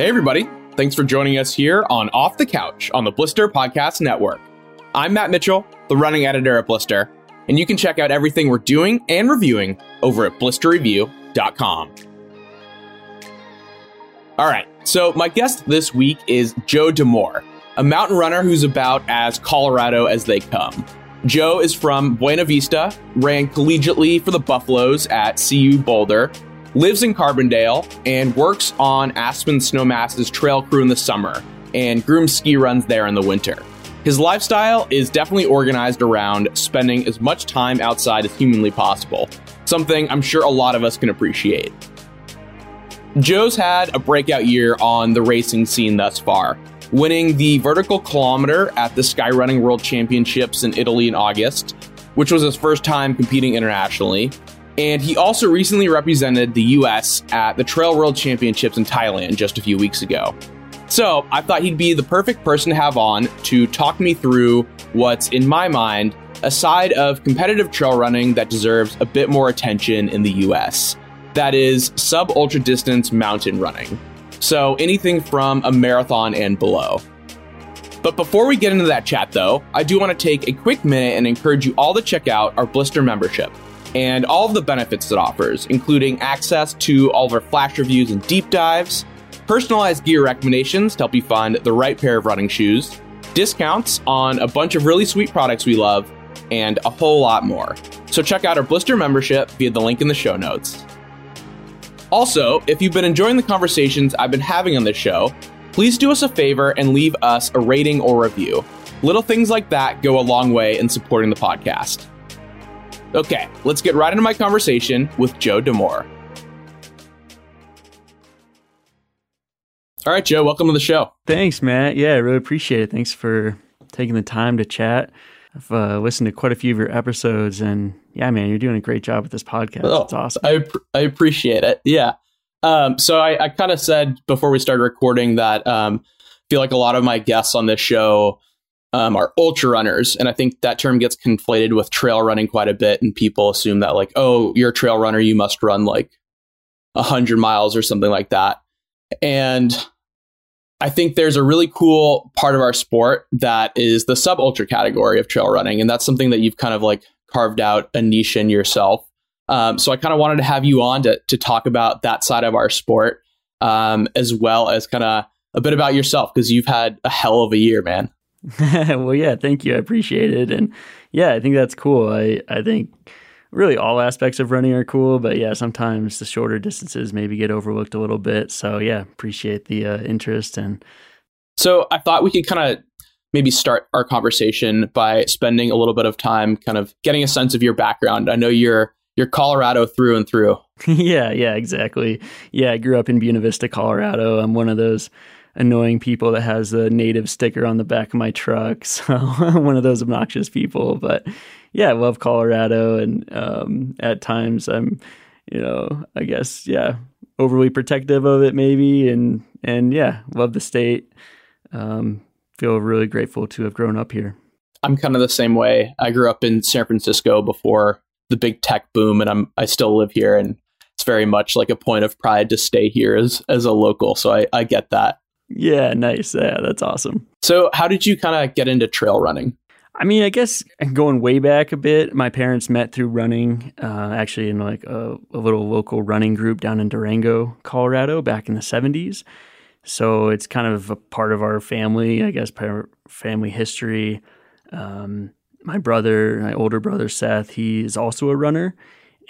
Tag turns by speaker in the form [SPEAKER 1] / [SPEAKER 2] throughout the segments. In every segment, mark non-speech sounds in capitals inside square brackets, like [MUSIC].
[SPEAKER 1] Hey, everybody. Thanks for joining us here on Off the Couch on the Blister Podcast Network. I'm Matt Mitchell, the running editor at Blister, and you can check out everything we're doing and reviewing over at blisterreview.com. All right, so my guest this week is Joe DeMoor, a mountain runner who's about as Colorado as they come. Joe is from Buena Vista, ran collegiately for the Buffaloes at CU Boulder, lives in Carbondale, and works on Aspen Snowmass's trail crew in the summer and grooms ski runs there in the winter. His lifestyle is definitely organized around spending as much time outside as humanly possible, something I'm sure a lot of us can appreciate. Joe's had a breakout year on the racing scene thus far, winning the vertical kilometer at the Skyrunning World Championships in Italy in August, which was his first time competing internationally. And he also recently represented the US at the Trail World Championships in Thailand just a few weeks ago. So I thought he'd be the perfect person to have on to talk me through what's, in my mind, a side of competitive trail running that deserves a bit more attention in the US. That is sub ultra distance mountain running. So anything from a marathon and below. But before we get into that chat, though, I do want to take a quick minute and encourage you all to check out our Blister membership and all of the benefits it offers, including access to all of our flash reviews and deep dives, personalized gear recommendations to help you find the right pair of running shoes, discounts on a bunch of really sweet products we love, and a whole lot more. So check out our Blister membership via the link in the show notes. Also, if you've been enjoying the conversations I've been having on this show, please do us a favor and leave us a rating or review. Little things like that go a long way in supporting the podcast. Okay, let's get right into my conversation with Joe DeMoor. All right, Joe, welcome to the show.
[SPEAKER 2] Thanks, Matt. Yeah, I really appreciate it. Thanks for taking the time to chat. I've uh, listened to quite a few of your episodes, and yeah, man, you're doing a great job with this podcast. Oh, it's awesome.
[SPEAKER 1] I, I appreciate it. Yeah. Um, so I, I kind of said before we started recording that um, I feel like a lot of my guests on this show um, are ultra runners, and I think that term gets conflated with trail running quite a bit, and people assume that like, oh, you're a trail runner, you must run like a hundred miles or something like that. And I think there's a really cool part of our sport that is the sub ultra category of trail running. And that's something that you've kind of like carved out a niche in yourself. Um, so I kind of wanted to have you on to, to talk about that side of our sport, um, as well as kind of a bit about yourself, because you've had a hell of a year, man. [LAUGHS]
[SPEAKER 2] well, yeah, thank you. I appreciate it. And yeah, I think that's cool. I, I think really all aspects of running are cool, but yeah, sometimes the shorter distances maybe get overlooked a little bit. So yeah, appreciate the uh, interest and.
[SPEAKER 1] So I thought we could kind of maybe start our conversation by spending a little bit of time kind of getting a sense of your background. I know you're you're Colorado through and through. [LAUGHS]
[SPEAKER 2] yeah, yeah, exactly. Yeah, I grew up in Buena Vista, Colorado. I'm one of those annoying people that has a native sticker on the back of my truck. [LAUGHS] So one of those obnoxious people. But yeah, I love Colorado, and um, at times I'm, you know, I guess yeah, overly protective of it maybe, and and yeah, love the state. Um, feel really grateful to have grown up here.
[SPEAKER 1] I'm kind of the same way. I grew up in San Francisco before the big tech boom, and I'm I still live here, and it's very much like a point of pride to stay here as as a local. So I I get that.
[SPEAKER 2] Yeah, nice. Yeah, that's awesome.
[SPEAKER 1] So, how did you kind of get into trail running?
[SPEAKER 2] I mean, I guess going way back a bit, my parents met through running, uh, actually in like a, a, little local running group down in Durango, Colorado, back in the 70s. So it's kind of a part of our family, I guess, family history. Um, my brother, my older brother Seth, he is also a runner.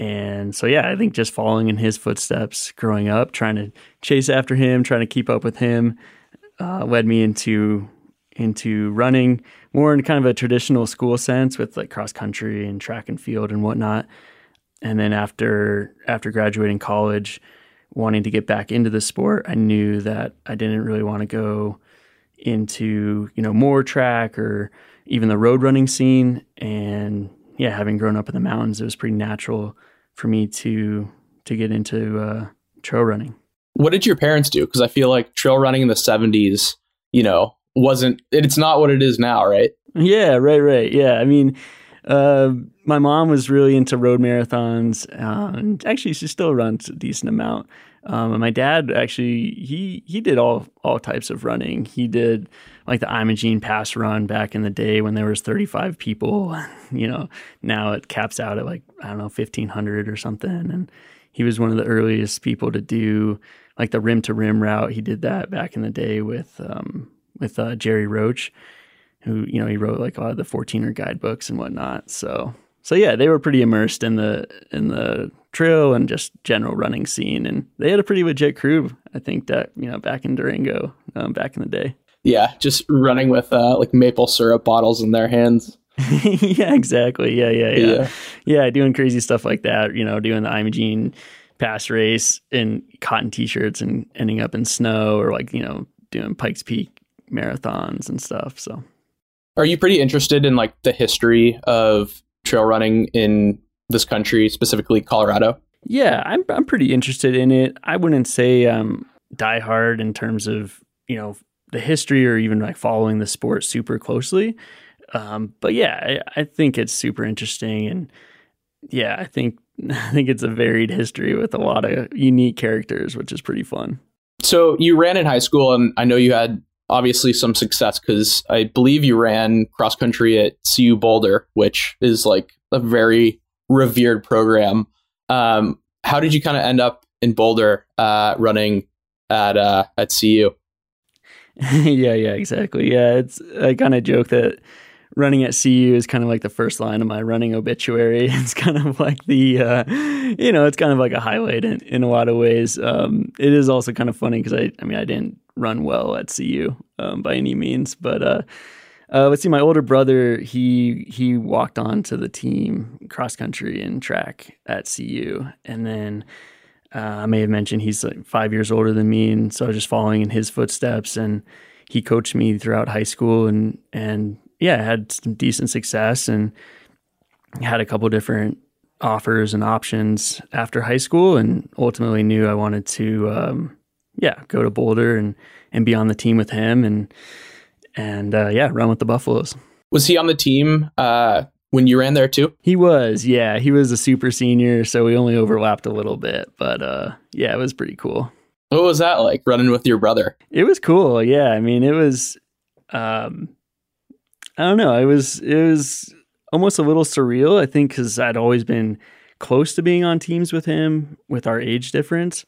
[SPEAKER 2] And so, yeah, I think just following in his footsteps growing up, trying to chase after him, trying to keep up with him, uh, led me into into running more in kind of a traditional school sense with like cross country and track and field and whatnot. And then after after graduating college, wanting to get back into the sport, I knew that I didn't really want to go into you know more track or even the road running scene. And yeah, having grown up in the mountains, it was pretty natural for me to to get into uh, trail running.
[SPEAKER 1] What did your parents do? Because I feel like trail running in the '70s, you know, wasn't it's not what it is now, right?
[SPEAKER 2] Yeah, right, right. Yeah, I mean, uh, my mom was really into road marathons. Uh, and actually, she still runs a decent amount. Um, and my dad actually he he did all all types of running. He did like the Imogene pass run back in the day when there was 35 people. [LAUGHS] You know, now it caps out at like I don't know 1500 or something. And he was one of the earliest people to do like the rim to rim route. He did that back in the day with um, with uh, Gerry Roach, who you know he wrote like a lot of the 14er guidebooks and whatnot. So so yeah, they were pretty immersed in the in the trail and just general running scene, and they had a pretty legit crew. I think that you know back in Durango, um, back in the day.
[SPEAKER 1] Yeah, just running with uh, like maple syrup bottles in their hands. [LAUGHS]
[SPEAKER 2] yeah, exactly. Yeah, yeah, yeah, yeah, yeah. Doing crazy stuff like that. You know, doing the Imogene pass race in cotton t-shirts and ending up in snow, or like you know doing Pikes Peak marathons and stuff. So,
[SPEAKER 1] are you pretty interested in like the history of trail running in this country, specifically Colorado?
[SPEAKER 2] Yeah, I'm I'm pretty interested in it. I wouldn't say um die hard in terms of, you know, the history or even like following the sport super closely. Um, but yeah, I, I think it's super interesting and yeah, I think [LAUGHS] I think it's a varied history with a lot of unique characters, which is pretty fun.
[SPEAKER 1] So you ran in high school and I know you had obviously some success because I believe you ran cross country at CU Boulder, which is like a very revered program. Um, how did you kind of end up in Boulder uh, running at uh, at CU? [LAUGHS]
[SPEAKER 2] yeah, yeah, exactly. Yeah, it's I kind of joke that running at CU is kind of like the first line of my running obituary. [LAUGHS] It's kind of like the, uh, you know, it's kind of like a highlight in, in a lot of ways. Um, it is also kind of funny because I, I mean, I didn't run well at CU um, by any means, but uh, uh, let's see, my older brother he he walked on to the team cross country and track at CU, and then. Uh, I may have mentioned he's like five years older than me, and so I was just following in his footsteps. And he coached me throughout high school, and and yeah, had some decent success, and had a couple different offers and options after high school, and ultimately knew I wanted to um, yeah, go to Boulder and and be on the team with him and and uh, yeah, run with the Buffaloes.
[SPEAKER 1] Was he on the team uh, when you ran there too?
[SPEAKER 2] He was. Yeah, he was a super senior, so we only overlapped a little bit, but uh, yeah, it was pretty cool.
[SPEAKER 1] What was that like running with your brother?
[SPEAKER 2] It was cool. Yeah, I mean, it was. Um, I don't know. It was it was almost a little surreal. I think because I'd always been close to being on teams with him with our age difference.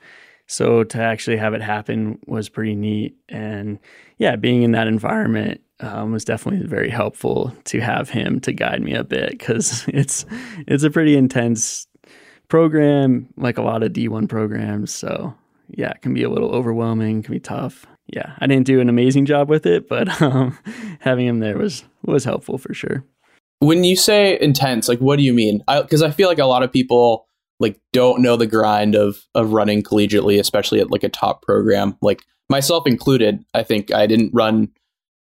[SPEAKER 2] So to actually have it happen was pretty neat. And yeah, being in that environment um, was definitely very helpful to have him to guide me a bit because [LAUGHS] it's it's a pretty intense program, like a lot of D1 programs. So yeah, it can be a little overwhelming, can be tough. Yeah, I didn't do an amazing job with it, but [LAUGHS] um, having him there was was helpful for sure.
[SPEAKER 1] When you say intense, like what do you mean? Because I, I feel like a lot of people like don't know the grind of of running collegiately, especially at like a top program. Like myself included, I think I didn't run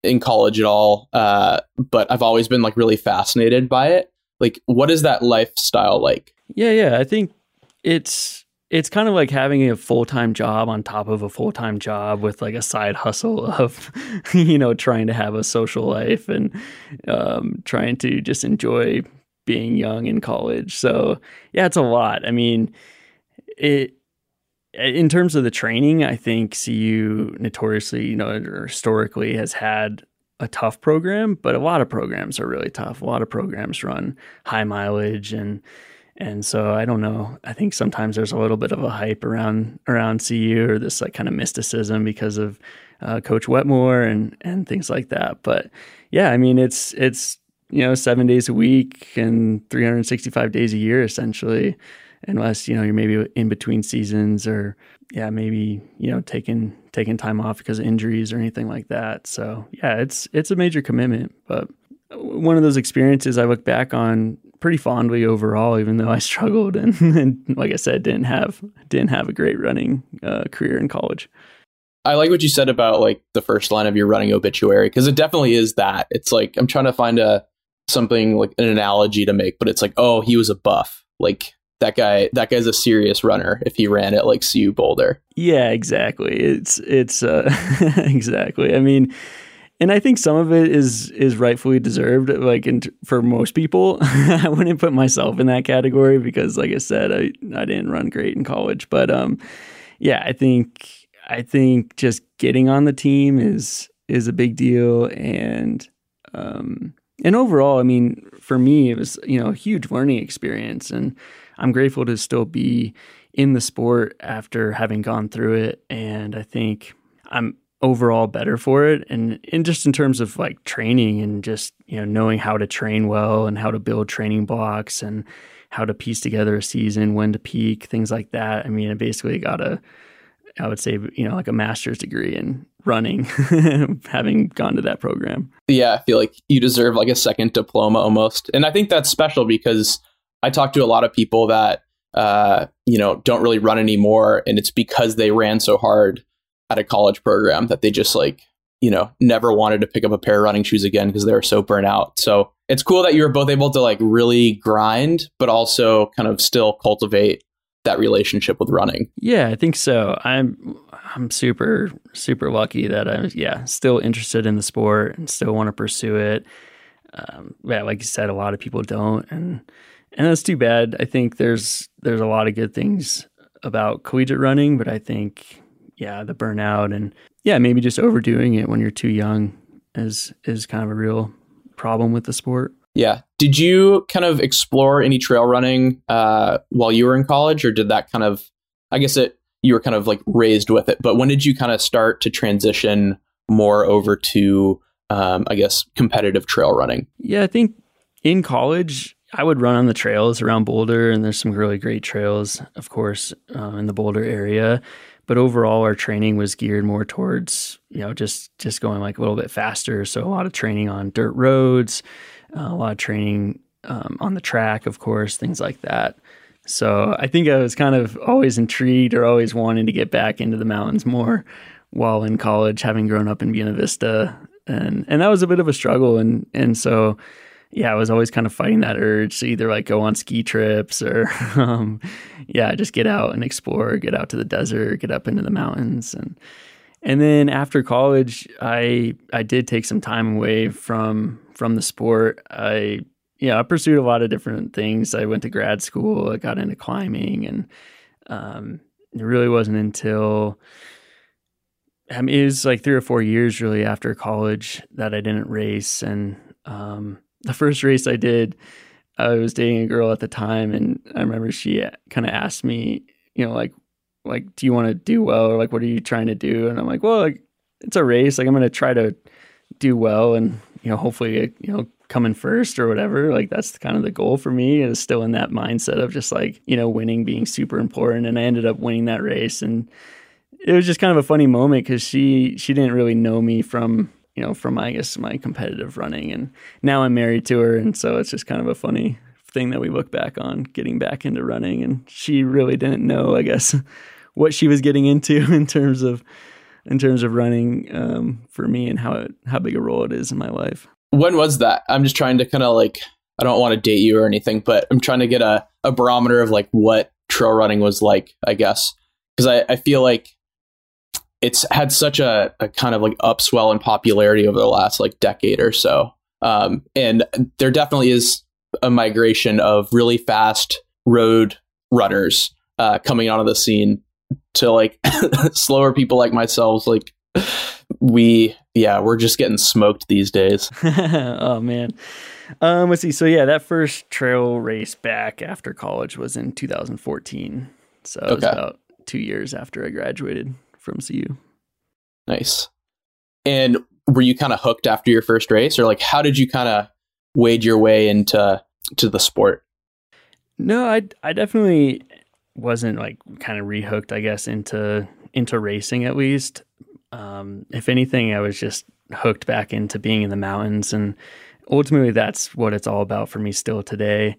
[SPEAKER 1] in college at all, uh, but I've always been like really fascinated by it. Like, what is that lifestyle like?
[SPEAKER 2] Yeah, yeah, I think it's it's kind of like having a full-time job on top of a full-time job with like a side hustle [LAUGHS] of you know trying to have a social life and um, trying to just enjoy being young in college. So yeah, it's a lot. I mean, it in terms of the training, I think CU notoriously, you know, historically has had a tough program, but a lot of programs are really tough. A lot of programs run high mileage and and so I don't know. I think sometimes there's a little bit of a hype around around CU or this like kind of mysticism because of uh, Coach Wetmore and and things like that. But yeah, I mean it's it's you know, seven days a week and 365 days a year, essentially, unless, you know, you're maybe in between seasons or, yeah, maybe, you know, taking, taking time off because of injuries or anything like that. So, yeah, it's, it's a major commitment, but one of those experiences I look back on pretty fondly overall, even though I [LAUGHS] struggled and, and like I said, didn't have, didn't have a great running uh, career in college.
[SPEAKER 1] I like what you said about like the first line of your running obituary because it definitely is that. It's like I'm trying to find a something like an analogy to make, but it's like, oh, he was a buff. Like that guy, that guy's a serious runner if he ran at like CU Boulder.
[SPEAKER 2] Yeah, exactly. It's it's uh, [LAUGHS] exactly. I mean, and I think some of it is is rightfully deserved. Like in, for most people, [LAUGHS] I wouldn't put myself in that category because, like I said, I I didn't run great in college, but um, yeah, I think I think just getting on the team is is a big deal, and um, and overall, I mean, for me, it was you know a huge learning experience, and I'm grateful to still be in the sport after having gone through it, and I think I'm overall better for it. And, just in terms of like training and just you know knowing how to train well and how to build training blocks and how to piece together a season when to peak things like that i mean i basically got a i would say you know like a master's degree in running [LAUGHS] having gone to that program.
[SPEAKER 1] Yeah i feel like you deserve like a second diploma almost. And i think that's special because i talk to a lot of people that uh, you know don't really run anymore and it's because they ran so hard at a college program that they just like you know never wanted to pick up a pair of running shoes again because they were so burnt out. So it's cool that you were both able to like really grind but also kind of still cultivate that relationship with running.
[SPEAKER 2] Yeah i think so. I'm i'm super super lucky that i'm yeah still interested in the sport and still want to pursue it. Um, yeah like you said a lot of people don't and and that's too bad i think there's there's a lot of good things about collegiate running but i think yeah, the burnout and yeah, maybe just overdoing it when you're too young is is kind of a real problem with the sport.
[SPEAKER 1] Yeah. Did you kind of explore any trail running uh, while you were in college, or did that kind of? I guess it you were kind of like raised with it, but when did you kind of start to transition more over to, um, I guess, competitive trail running?
[SPEAKER 2] Yeah, I think in college I would run on the trails around Boulder, and there's some really great trails, of course, uh, in the Boulder area. But overall our training was geared more towards you know just just going like a little bit faster. So a lot of training on dirt roads uh, a lot of training um, on the track of course things like that. So i think i was kind of always intrigued or always wanting to get back into the mountains more while in college having grown up in buena vista. And and that was a bit of a struggle. And and so yeah, I was always kind of fighting that urge to either like go on ski trips or, [LAUGHS] um, yeah, just get out and explore, get out to the desert, get up into the mountains, and and then after college, I I did take some time away from from the sport. I yeah, I pursued a lot of different things. I went to grad school, I got into climbing, and um, it really wasn't until I mean, it was like three or four years really after college that I didn't race, and um, the first race I did, I was dating a girl at the time, and I remember she kind of asked me, you know, like, like, do you want to do well, or like, what are you trying to do? And I'm like, well, like, it's a race. Like, I'm gonna try to do well, and you know, hopefully, you know, coming first or whatever. Like, that's kind of the goal for me. Is still in that mindset of just like, you know, winning being super important. And I ended up winning that race, and it was just kind of a funny moment because she she didn't really know me from you know, from I guess my competitive running. And now I'm married to her, and so it's just kind of a funny thing that we look back on getting back into running. And she really didn't know, I guess, [LAUGHS] what she was getting into [LAUGHS] in terms of in terms of running um, for me and how it, how big a role it is in my life.
[SPEAKER 1] When was that? I'm just trying to kind of like I don't want to date you or anything, but I'm trying to get a, a barometer of like what trail running was like, I guess. Because I, I feel like it's had such a, a, kind of like upswell in popularity over the last like decade or so. Um, and there definitely is a migration of really fast road runners uh, coming onto the scene to like [LAUGHS] slower people like myself. Like we, yeah, we're just getting smoked these days. [LAUGHS]
[SPEAKER 2] oh man. Um, let's see. So yeah, that first trail race back after college was in 2014. So it was about two years after I graduated from CU.
[SPEAKER 1] Nice. And were you kind of hooked after your first race, or like how did you kind of wade your way into to the sport?
[SPEAKER 2] No, I I definitely wasn't like kind of rehooked, I guess, into into racing at least. Um, if anything, I was just hooked back into being in the mountains, and ultimately, that's what it's all about for me still today.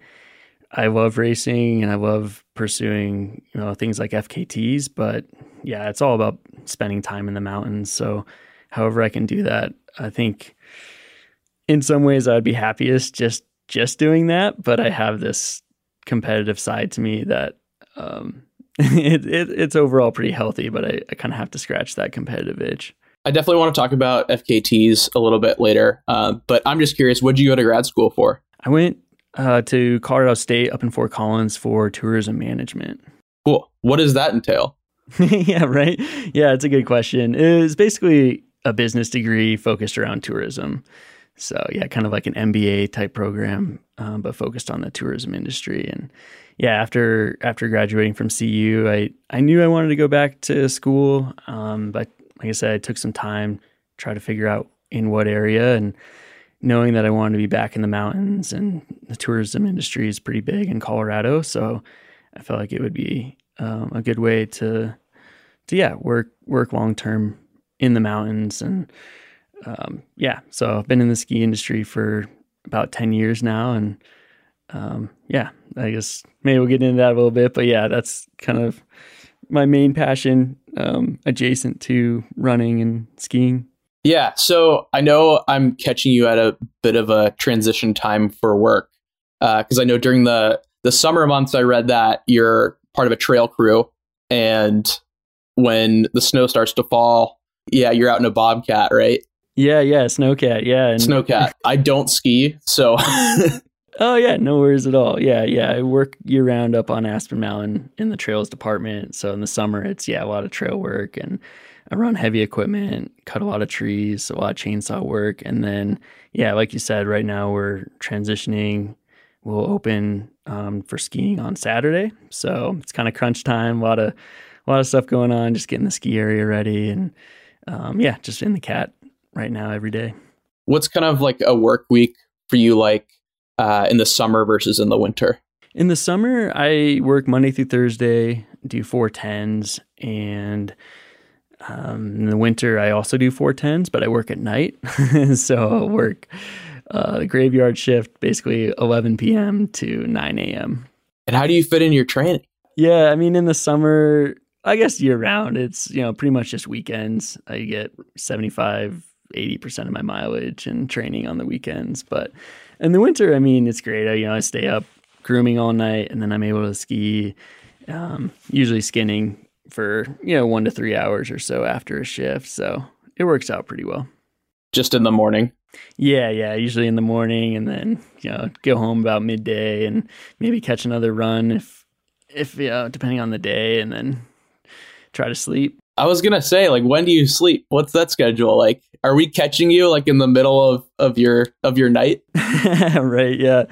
[SPEAKER 2] I love racing and I love pursuing, you know, things like FKTs, but yeah, it's all about spending time in the mountains. So, however I can do that, I think in some ways I'd be happiest just just doing that. But I have this competitive side to me that um, [LAUGHS] it, it, it's overall pretty healthy, but I, I kind of have to scratch that competitive itch.
[SPEAKER 1] I definitely want to talk about FKTs a little bit later, uh, but I'm just curious, what did you go to grad school for?
[SPEAKER 2] I went uh, to Colorado State up in Fort Collins for tourism management.
[SPEAKER 1] Cool. What does that entail? [LAUGHS]
[SPEAKER 2] yeah, right. Yeah, it's a good question. It's basically a business degree focused around tourism. So yeah, kind of like an MBA type program, um, but focused on the tourism industry. And yeah, after after graduating from CU, I I knew I wanted to go back to school, um, but like I said, I took some time try to figure out in what area and knowing that I wanted to be back in the mountains and the tourism industry is pretty big in Colorado, so I felt like it would be um, a good way to to yeah work work long term in the mountains and um, yeah. So I've been in the ski industry for about ten years now, and um, yeah, I guess maybe we'll get into that a little bit, but yeah, that's kind of my main passion um, adjacent to running and skiing.
[SPEAKER 1] Yeah. So I know I'm catching you at a bit of a transition time for work because uh, I know during the the summer months I read that you're part of a trail crew, and when the snow starts to fall, yeah, you're out in a bobcat, right?
[SPEAKER 2] Yeah, yeah, snowcat, yeah,
[SPEAKER 1] and- snowcat. [LAUGHS] I don't ski, so. [LAUGHS]
[SPEAKER 2] oh yeah, no worries at all. Yeah, yeah, I work year round up on Aspen Mountain in the trails department. So in the summer, it's yeah a lot of trail work and I run heavy equipment, cut a lot of trees, a lot of chainsaw work, and then yeah, like you said, right now we're transitioning. We'll open um, for skiing on Saturday, so it's kind of crunch time. A lot of a lot of stuff going on, just getting the ski area ready, and um, yeah, just in the cat right now every day.
[SPEAKER 1] What's kind of like a work week for you, like uh, in the summer versus in the winter?
[SPEAKER 2] In the summer, I work Monday through Thursday, do four tens, and um, in the winter, I also do four tens, but I work at night, [LAUGHS] so I'll work uh, graveyard shift, basically 11 p.m. to 9 a.m.
[SPEAKER 1] And how do you fit in your training?
[SPEAKER 2] Yeah, I mean, in the summer, I guess year round, it's you know pretty much just weekends. I get 75, 80 percent of my mileage and training on the weekends. But in the winter, I mean, it's great. I, you know, I stay up grooming all night, and then I'm able to ski. Um, usually skinning for you know one to three hours or so after a shift. So it works out pretty well.
[SPEAKER 1] Just in the morning.
[SPEAKER 2] Yeah, yeah. Usually in the morning, and then you know go home about midday, and maybe catch another run if if you know depending on the day, and then try to sleep.
[SPEAKER 1] I was gonna say, like, when do you sleep? What's that schedule like? Are we catching you like in the middle of of your of your night? [LAUGHS]
[SPEAKER 2] right. Yeah.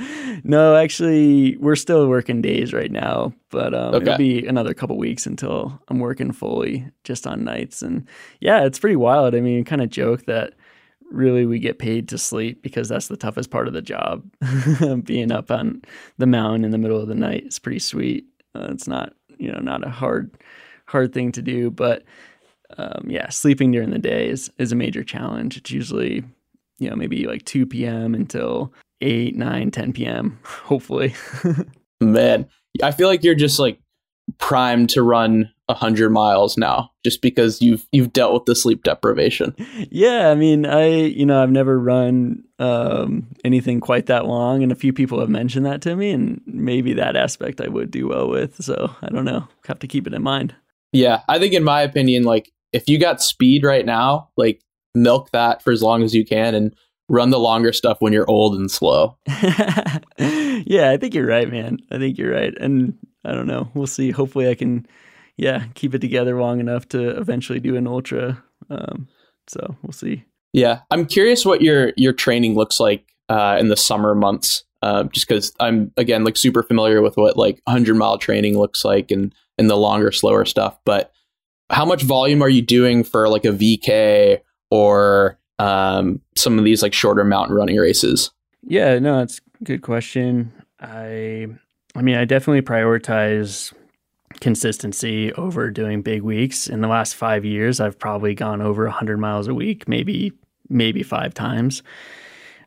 [SPEAKER 2] No, actually, we're still working days right now, but um, okay. it'll be another couple weeks until I'm working fully just on nights. And yeah, it's pretty wild. I mean, kind of joke that really we get paid to sleep because that's the toughest part of the job. [LAUGHS] Being up on the mountain in the middle of the night is pretty sweet. Uh, it's not, you know, not a hard hard thing to do. But um, yeah, sleeping during the day is is a major challenge. It's usually you know maybe like 2 p.m. until 8, 9, 10 p.m. [LAUGHS] Hopefully. [LAUGHS]
[SPEAKER 1] Man, I feel like you're just like primed to run a hundred miles now, just because you've you've dealt with the sleep deprivation.
[SPEAKER 2] Yeah, I mean, I you know I've never run um, anything quite that long, and a few people have mentioned that to me, and maybe that aspect I would do well with. So I don't know, have to keep it in mind.
[SPEAKER 1] Yeah, I think in my opinion, like if you got speed right now, like milk that for as long as you can and run the longer stuff when you're old and slow. [LAUGHS]
[SPEAKER 2] yeah, I think you're right, man. I think you're right. And I don't know. We'll see. Hopefully I can yeah, keep it together long enough to eventually do an ultra. Um, so we'll see.
[SPEAKER 1] Yeah. I'm curious what your your training looks like uh, in the summer months. Uh, just because I'm again like super familiar with what like 100 mile training looks like and and the longer, slower stuff. But how much volume are you doing for like a VK or um, some of these like shorter mountain running races?
[SPEAKER 2] Yeah, no, that's a good question. I, I mean, I definitely prioritize consistency over doing big weeks. In the last five years, I've probably gone over 100 miles a week, maybe maybe five times.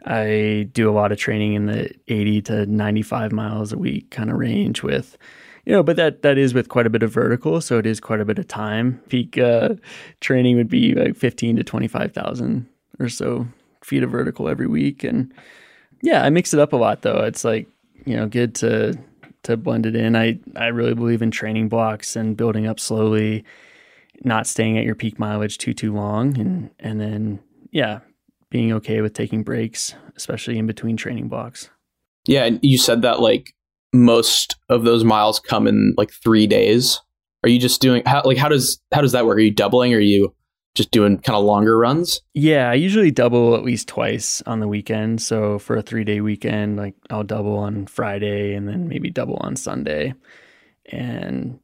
[SPEAKER 2] I do a lot of training in the 80 to 95 miles a week kind of range with you know, but that that is with quite a bit of vertical, so it is quite a bit of time. Peak uh, training would be like fifteen to twenty five thousand or so feet of vertical every week, and yeah, I mix it up a lot though. It's like you know, good to to blend it in. I I really believe in training blocks and building up slowly, not staying at your peak mileage too too long, and and then yeah, being okay with taking breaks, especially in between training blocks.
[SPEAKER 1] Yeah, and you said that like most of those miles come in like three days. Are you just doing how like how does how does that work? Are you doubling? Or are you just doing kind of longer runs?
[SPEAKER 2] Yeah, I usually double at least twice on the weekend. So for a three day weekend, like I'll double on Friday and then maybe double on Sunday. And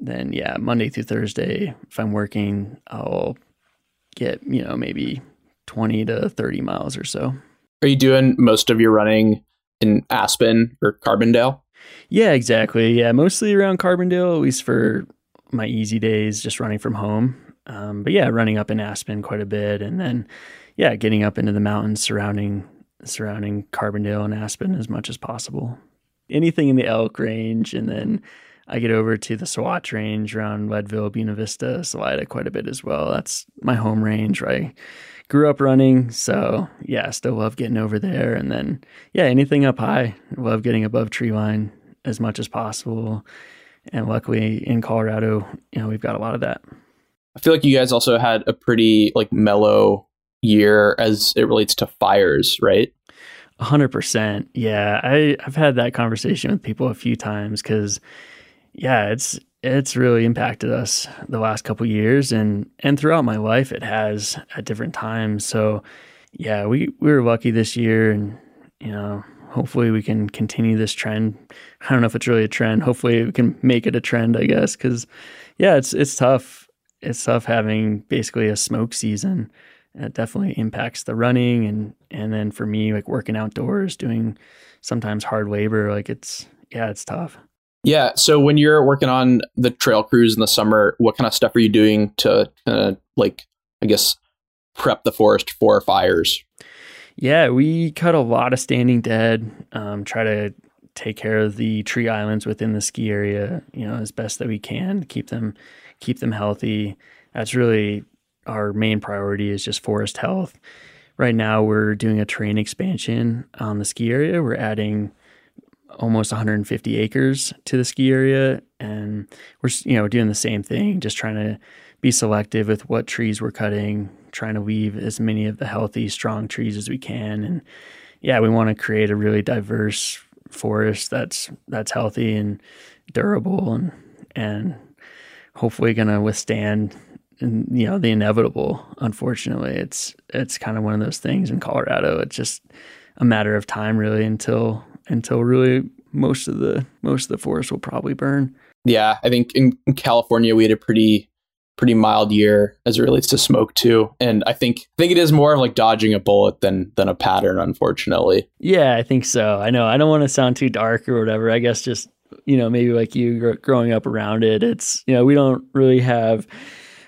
[SPEAKER 2] then yeah, Monday through Thursday, if I'm working, I'll get, you know, maybe 20 to 30 miles or so.
[SPEAKER 1] Are you doing most of your running in Aspen or Carbondale?
[SPEAKER 2] Yeah, exactly. Yeah, mostly around Carbondale, at least for my easy days, just running from home. Um, but yeah, running up in Aspen quite a bit, and then yeah, getting up into the mountains surrounding surrounding Carbondale and Aspen as much as possible. Anything in the elk range, and then I get over to the Sawatch range around Leadville, Buena Vista, Salida quite a bit as well. That's my home range where I grew up running. So yeah, still love getting over there. And then yeah, anything up high, love getting above tree line as much as possible. And luckily in Colorado, you know, we've got a lot of that.
[SPEAKER 1] I feel like you guys also had a pretty like mellow year as it relates to fires, right?
[SPEAKER 2] hundred percent. Yeah. I, I've had that conversation with people a few times because yeah, it's it's really impacted us the last couple years and and throughout my life it has at different times. So yeah, we we were lucky this year and you know, hopefully we can continue this trend. I don't know if it's really a trend. Hopefully we can make it a trend, I guess, cuz yeah, it's it's tough. It's tough having basically a smoke season. It definitely impacts the running and and then for me like working outdoors, doing sometimes hard labor, like it's yeah, it's tough.
[SPEAKER 1] Yeah. So when you're working on the trail crews in the summer, what kind of stuff are you doing to like, I guess, prep the forest for fires?
[SPEAKER 2] Yeah, we cut a lot of standing dead. Um, try to take care of the tree islands within the ski area, you know, as best that we can, keep them keep them healthy. That's really our main priority is just forest health. Right now, we're doing a terrain expansion on the ski area. We're adding almost 150 acres to the ski area. And we're you know doing the same thing just trying to be selective with what trees we're cutting trying to leave as many of the healthy strong trees as we can. And yeah we want to create a really diverse forest that's that's healthy and durable and and hopefully going to withstand you know the inevitable unfortunately. It's it's kind of one of those things in Colorado. It's just a matter of time really until until really most of the most of the forest will probably burn.
[SPEAKER 1] Yeah, I think in, in California we had a pretty pretty mild year as it relates to smoke too. And I think I think it is more of like dodging a bullet than than a pattern, unfortunately.
[SPEAKER 2] Yeah, I think so. I know. I don't want to sound too dark or whatever. I guess just you know maybe like you growing up around it. It's you know we don't really have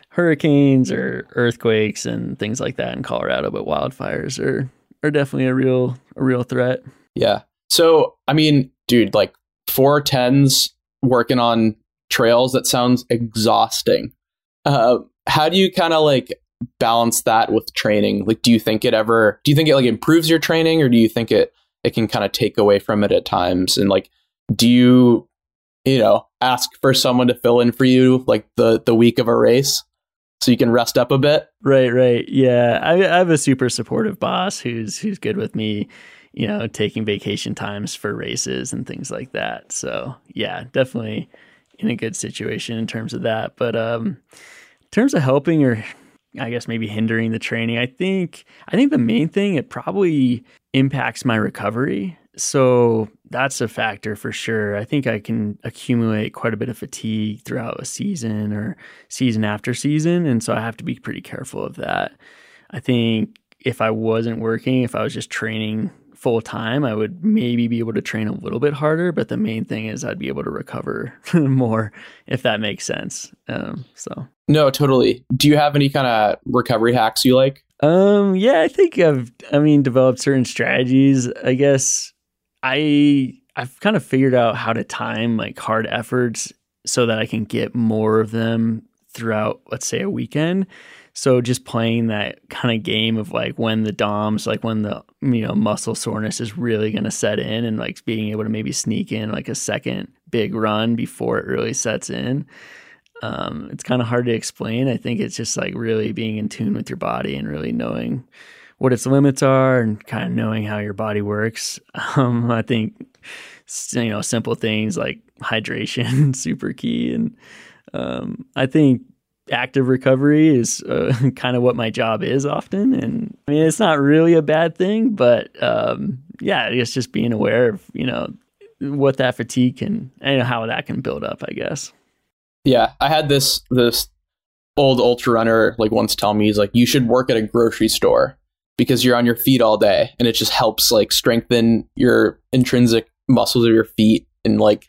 [SPEAKER 2] hurricanes or earthquakes and things like that in Colorado, but wildfires are are definitely a real a real threat.
[SPEAKER 1] Yeah. So, I mean, dude, like four tens working on trails, that sounds exhausting. Uh, how do you kind of like balance that with training? Like, do you think it ever, do you think it like improves your training or do you think it, it can kind of take away from it at times? And like, do you, you know, ask for someone to fill in for you like the, the week of a race? so you can rest up a bit.
[SPEAKER 2] Right, right. Yeah. I, I, have a super supportive boss who's who's good with me you know, taking vacation times for races and things like that. So yeah, definitely in a good situation in terms of that. But um, in terms of helping or I guess maybe hindering the training, I think I think the main thing it probably impacts my recovery. So that's a factor for sure. I think I can accumulate quite a bit of fatigue throughout a season or season after season. And so I have to be pretty careful of that. I think if I wasn't working, if I was just training full time, I would maybe be able to train a little bit harder. But the main thing is I'd be able to recover [LAUGHS] more, if that makes sense. Um, so
[SPEAKER 1] no, totally. Do you have any kind of recovery hacks you like?
[SPEAKER 2] Um, yeah, I think I've, I mean, developed certain strategies. I guess I, I've kind of figured out how to time like hard efforts so that I can get more of them throughout, let's say, a weekend. So just playing that kind of game of like when the DOMs, like when the you know muscle soreness is really going to set in, and like being able to maybe sneak in like a second big run before it really sets in. Um, it's kind of hard to explain. I think it's just like really being in tune with your body and really knowing what its limits are and kind of knowing how your body works. [LAUGHS] Um, I think you know simple things like hydration [LAUGHS] super key and um, I think active recovery is uh, [LAUGHS] kind of what my job is often. And I mean, it's not really a bad thing, but um, yeah, it's just being aware of, you know, what that fatigue can and how that can build up, I guess.
[SPEAKER 1] Yeah. I had this, this old ultra runner like once tell me, he's like, you should work at a grocery store because you're on your feet all day and it just helps like strengthen your intrinsic muscles of your feet and like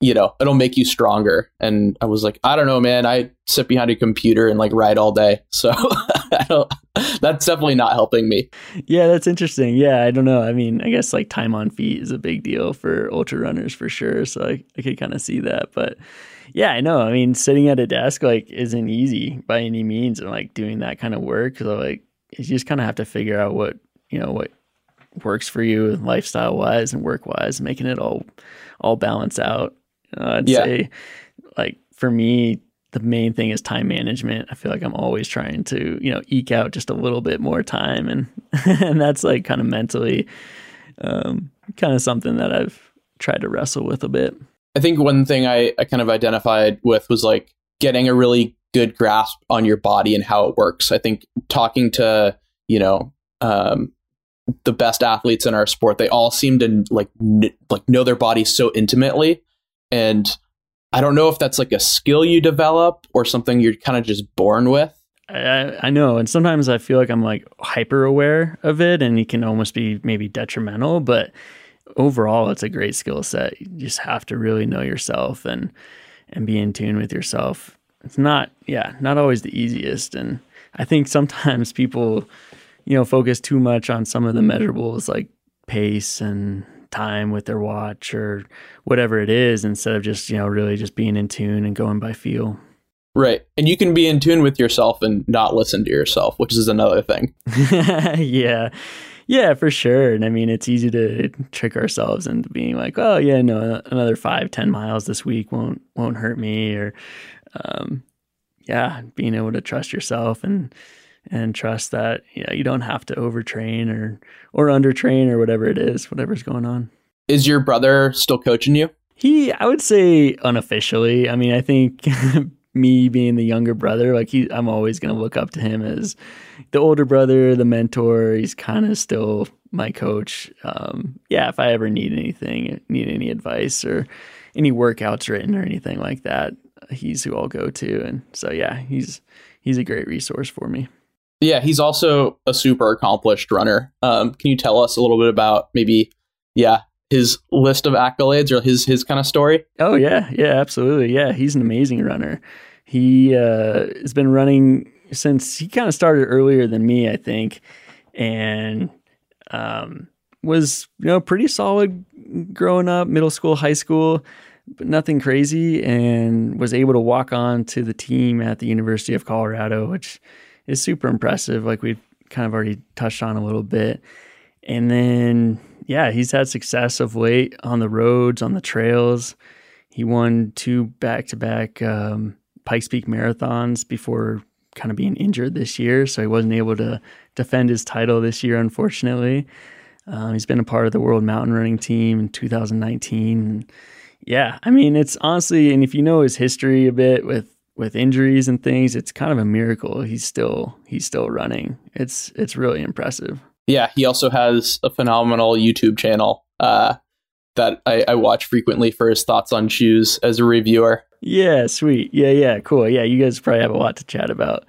[SPEAKER 1] you know, it'll make you stronger. And I was like, I don't know, man. I sit behind a computer and like write all day. So [LAUGHS] I don't, that's definitely not helping me.
[SPEAKER 2] Yeah, that's interesting. Yeah, I don't know. I mean, I guess like time on feet is a big deal for ultra runners for sure. So I, I could kind of see that. But yeah, I know. I mean, sitting at a desk like isn't easy by any means and like doing that kind of work. So like you just kind of have to figure out what, you know, what works for you lifestyle wise and work wise, making it all all balance out. Uh, I'd yeah. say, like for me, the main thing is time management. I feel like I'm always trying to, you know, eke out just a little bit more time, and [LAUGHS] and that's like kind of mentally, um, kind of something that I've tried to wrestle with a bit.
[SPEAKER 1] I think one thing I, I kind of identified with was like getting a really good grasp on your body and how it works. I think talking to you know um, the best athletes in our sport, they all seem to like n- like know their bodies so intimately and I don't know if that's like a skill you develop or something you're kind of just born with.
[SPEAKER 2] I, I know. And sometimes I feel like I'm like hyper aware of it and it can almost be maybe detrimental. But overall, it's a great skill set. You just have to really know yourself and, and be in tune with yourself. It's not, yeah, not always the easiest. And I think sometimes people, you know, focus too much on some of the measurables like pace and time with their watch or whatever it is instead of just, you know, really just being in tune and going by feel.
[SPEAKER 1] Right. And you can be in tune with yourself and not listen to yourself, which is another thing. [LAUGHS]
[SPEAKER 2] yeah. Yeah, for sure. And I mean, it's easy to trick ourselves into being like, oh yeah, no, another five, ten miles this week won't won't hurt me, or um, yeah, being able to trust yourself and and trust that you know you don't have to overtrain or or undertrain or whatever it is, whatever's going on.
[SPEAKER 1] Is your brother still coaching you?
[SPEAKER 2] He, I would say unofficially. I mean, I think [LAUGHS] me being the younger brother, like he, I'm always going to look up to him as the older brother, the mentor. He's kind of still my coach. Um, yeah, if I ever need anything, need any advice or any workouts written or anything like that, he's who I'll go to. And so, yeah, he's he's a great resource for me.
[SPEAKER 1] Yeah, he's also a super accomplished runner. Um, can you tell us a little bit about maybe, yeah, his list of accolades or his his kind of story?
[SPEAKER 2] Oh yeah, yeah, absolutely. Yeah, he's an amazing runner. He uh, has been running since he kind of started earlier than me, I think, and um, was you know pretty solid growing up, middle school, high school, but nothing crazy, and was able to walk on to the team at the University of Colorado, which is super impressive. Like we've kind of already touched on a little bit. And then, yeah, he's had success of late on the roads, on the trails. He won two back to back Pikes Peak marathons before kind of being injured this year. So he wasn't able to defend his title this year, unfortunately. Um, he's been a part of the World Mountain Running Team in 2019. Yeah, I mean, it's honestly, and if you know his history a bit with with injuries and things, it's kind of a miracle. He's still he's still running. It's it's really impressive.
[SPEAKER 1] Yeah, he also has a phenomenal YouTube channel uh, that I, I watch frequently for his thoughts on shoes as a reviewer.
[SPEAKER 2] Yeah, sweet. Yeah, yeah, cool. Yeah, you guys probably have a lot to chat about.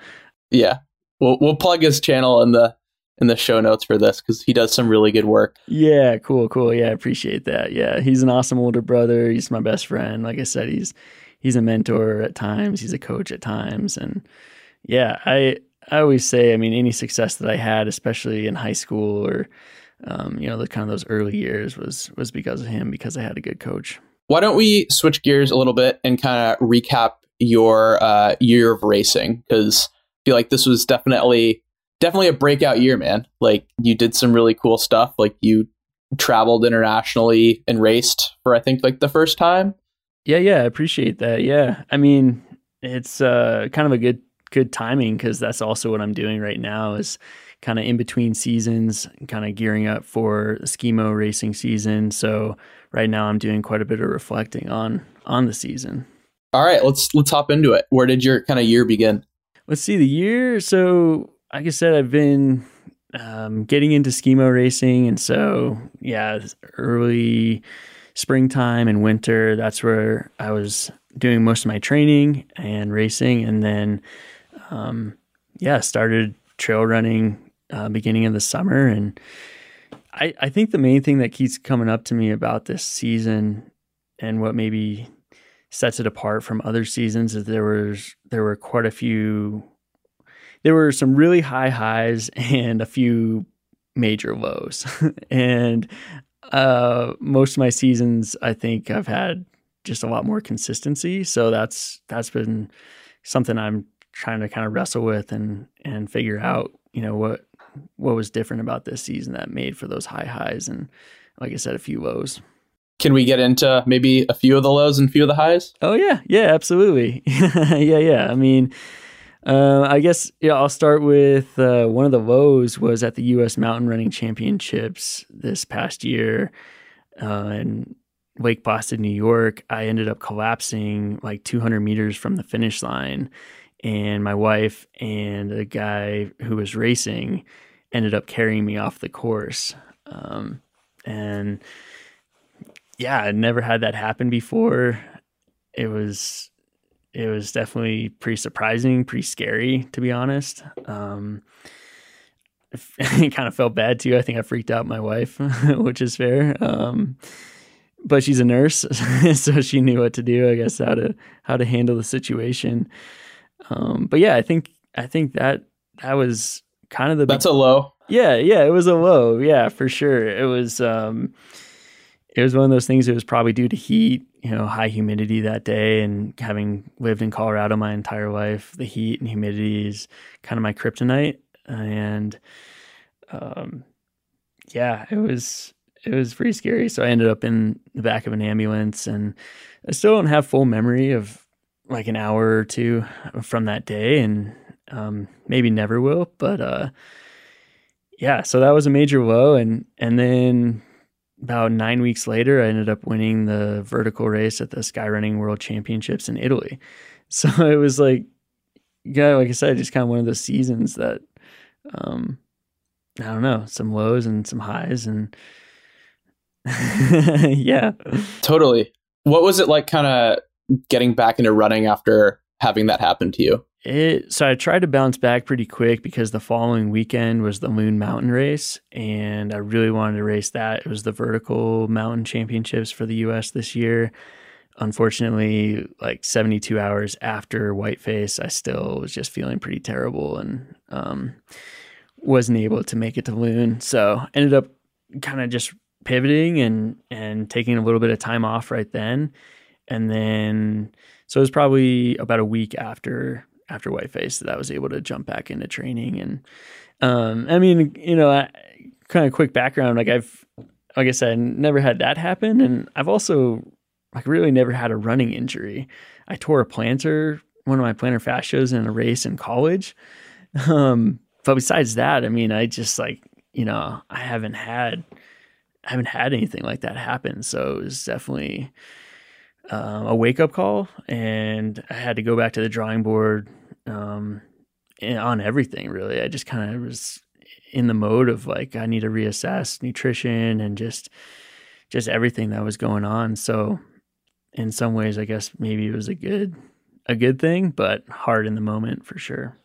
[SPEAKER 1] Yeah, we'll we'll plug his channel in the in the show notes for this because he does some really good work.
[SPEAKER 2] Yeah, cool, cool. Yeah, I appreciate that. Yeah, he's an awesome older brother. He's my best friend. Like I said, he's he's a mentor at times, he's a coach at times, and yeah, I I always say, I mean, any success that I had, especially in high school or um, you know, the kind of those early years was was because of him because I had a good coach.
[SPEAKER 1] Why don't we switch gears a little bit and kind of recap your uh, year of racing? Because I feel like this was definitely definitely a breakout year, man. Like you did some really cool stuff. Like you traveled internationally and raced for I think like the first time.
[SPEAKER 2] Yeah, yeah, I appreciate that. Yeah. I mean, it's uh, kind of a good good timing because that's also what I'm doing right now is kind of in between seasons, kind of gearing up for the skimo racing season. So right now I'm doing quite a bit of reflecting on on the season.
[SPEAKER 1] All right, let's let's hop into it. Where did your kind of year begin?
[SPEAKER 2] Let's see the year. So, like I said, I've been um, getting into skimo racing, and so yeah, early springtime and winter. That's where I was doing most of my training and racing, and then um, yeah, started trail running uh, beginning of the summer, and I I think the main thing that keeps coming up to me about this season and what maybe sets it apart from other seasons is there was there were quite a few there were some really high highs [LAUGHS] and a few major lows [LAUGHS] and uh, most of my seasons i think i've had just a lot more consistency so that's that's been something i'm trying to kind of wrestle with and and figure out you know what what was different about this season that made for those high highs and like i said a few lows
[SPEAKER 1] can we get into maybe a few of the lows and a few of the highs?
[SPEAKER 2] Oh yeah, yeah, absolutely. [LAUGHS] yeah, yeah. I mean, uh, I guess yeah. I'll start with uh, one of the lows was at the U.S. Mountain Running Championships this past year uh, in Lake Boston, New York. I ended up collapsing like 200 meters from the finish line, and my wife and a guy who was racing ended up carrying me off the course, um, and yeah, I never had that happen before. It was it was definitely pretty surprising, pretty scary to be honest. Um, [LAUGHS] it kind of felt bad too. I think I freaked out my wife, [LAUGHS] which is fair. Um, but she's a nurse, [LAUGHS] so she knew what to do. I guess how to how to handle the situation. Um, but yeah, I think I think that that was kind of the
[SPEAKER 1] that's big, a low.
[SPEAKER 2] Yeah, yeah, it was a low. Yeah, for sure. It was. Um, it was one of those things that was probably due to heat, you know, high humidity that day. And having lived in Colorado my entire life, the heat and humidity is kind of my kryptonite. And um, yeah, it was it was pretty scary. So I ended up in the back of an ambulance, and I still don't have full memory of like an hour or two from that day, and um, maybe never will. But uh, yeah, so that was a major low, and and then about nine weeks later, I ended up winning the vertical race at the Skyrunning World Championships in Italy. [LAUGHS] So it was like, yeah, like I said, just kind of one of those seasons that, um, I don't know, some lows and some highs, and [LAUGHS] yeah,
[SPEAKER 1] totally. What was it like, kind of getting back into running after having that happen to you?
[SPEAKER 2] It so I tried to bounce back pretty quick because the following weekend was the Loon Mountain Race, and I really wanted to race that. It was the vertical mountain championships for the U.S. this year. Unfortunately, like 72 hours after Whiteface, I still was just feeling pretty terrible and um, wasn't able to make it to Loon. So ended up kind of just pivoting and and taking a little bit of time off right then, and then so it was probably about a week after after Whiteface that I was able to jump back into training. And um, I mean, you know, I, kind of quick background, like I've, like I said, never had that happen, and I've also like really never had a running injury. I tore a plantar, one of my plantar fascias in a race in college. Um, but besides that, I mean, I just like you know, I haven't had, I haven't had anything like that happen. So it was definitely um, a wake up call, and I had to go back to the drawing board um, on everything really. I just kind of was in the mode of like I need to reassess nutrition and just just everything that was going on. So in some ways, I guess maybe it was a good a good thing, but hard in the moment for sure.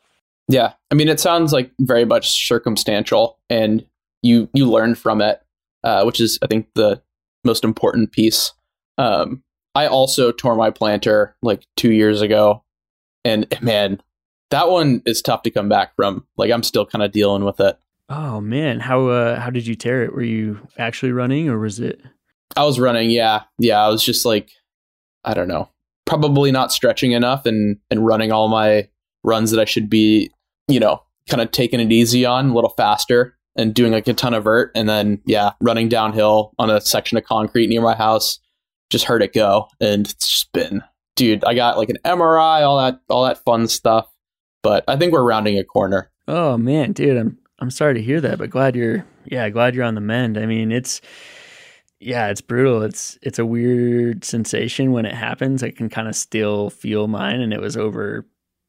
[SPEAKER 1] Yeah, I mean, it sounds like very much circumstantial, and you you learned from it, uh, which is I think the most important piece. Um, I also tore my plantar like two years ago, and man, that one is tough to come back from. Like I'm still kind of dealing with it.
[SPEAKER 2] Oh man, how uh, how did you tear it? Were you actually running or was it?
[SPEAKER 1] I was running. Yeah, yeah. I was just like, I don't know, probably not stretching enough and and running all my runs that I should be, you know, kind of taking it easy on a little faster and doing like a ton of vert and then yeah, running downhill on a section of concrete near my house. Just heard it go and it's just been, dude. I got like an MRI, all that, all that fun stuff but I think we're rounding a corner.
[SPEAKER 2] Oh man, dude, I'm I'm sorry to hear that, but glad you're yeah, glad you're on the mend. I mean, it's yeah, it's brutal. It's it's a weird sensation when it happens. I can kind of still feel mine and it was over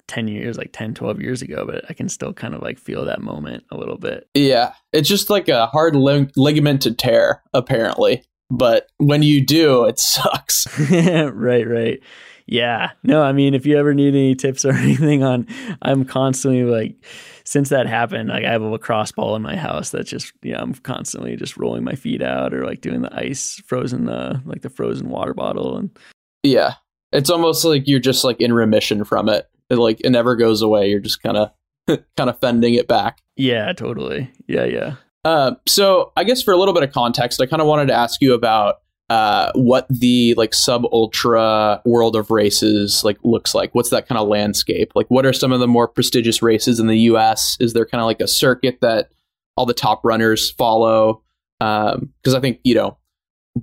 [SPEAKER 2] 10 years, like 10, 12 years ago, but I can still kind of like feel that moment a little bit.
[SPEAKER 1] Yeah. It's just like a hard lig- ligament to tear, apparently. But when you do, it sucks. [LAUGHS]
[SPEAKER 2] right, right. Yeah. No, I mean, if you ever need any tips or [LAUGHS] anything on, I'm constantly like, since that happened, like I have a lacrosse ball in my house that's just, yeah, you know, I'm constantly just rolling my feet out or like doing the ice frozen, uh, like the frozen water bottle. And
[SPEAKER 1] yeah, it's almost like you're just like in remission from it. It like, it never goes away. You're just kind of, [LAUGHS] kind of fending it back.
[SPEAKER 2] Yeah, totally. Yeah, yeah.
[SPEAKER 1] Uh, so I guess for a little bit of context, I kind of wanted to ask you about uh, what the like sub ultra world of races like looks like. What's that kind of landscape? Like, what are some of the more prestigious races in the U.S.? Is there kind of like a circuit that all the top runners follow? Because um, I think you know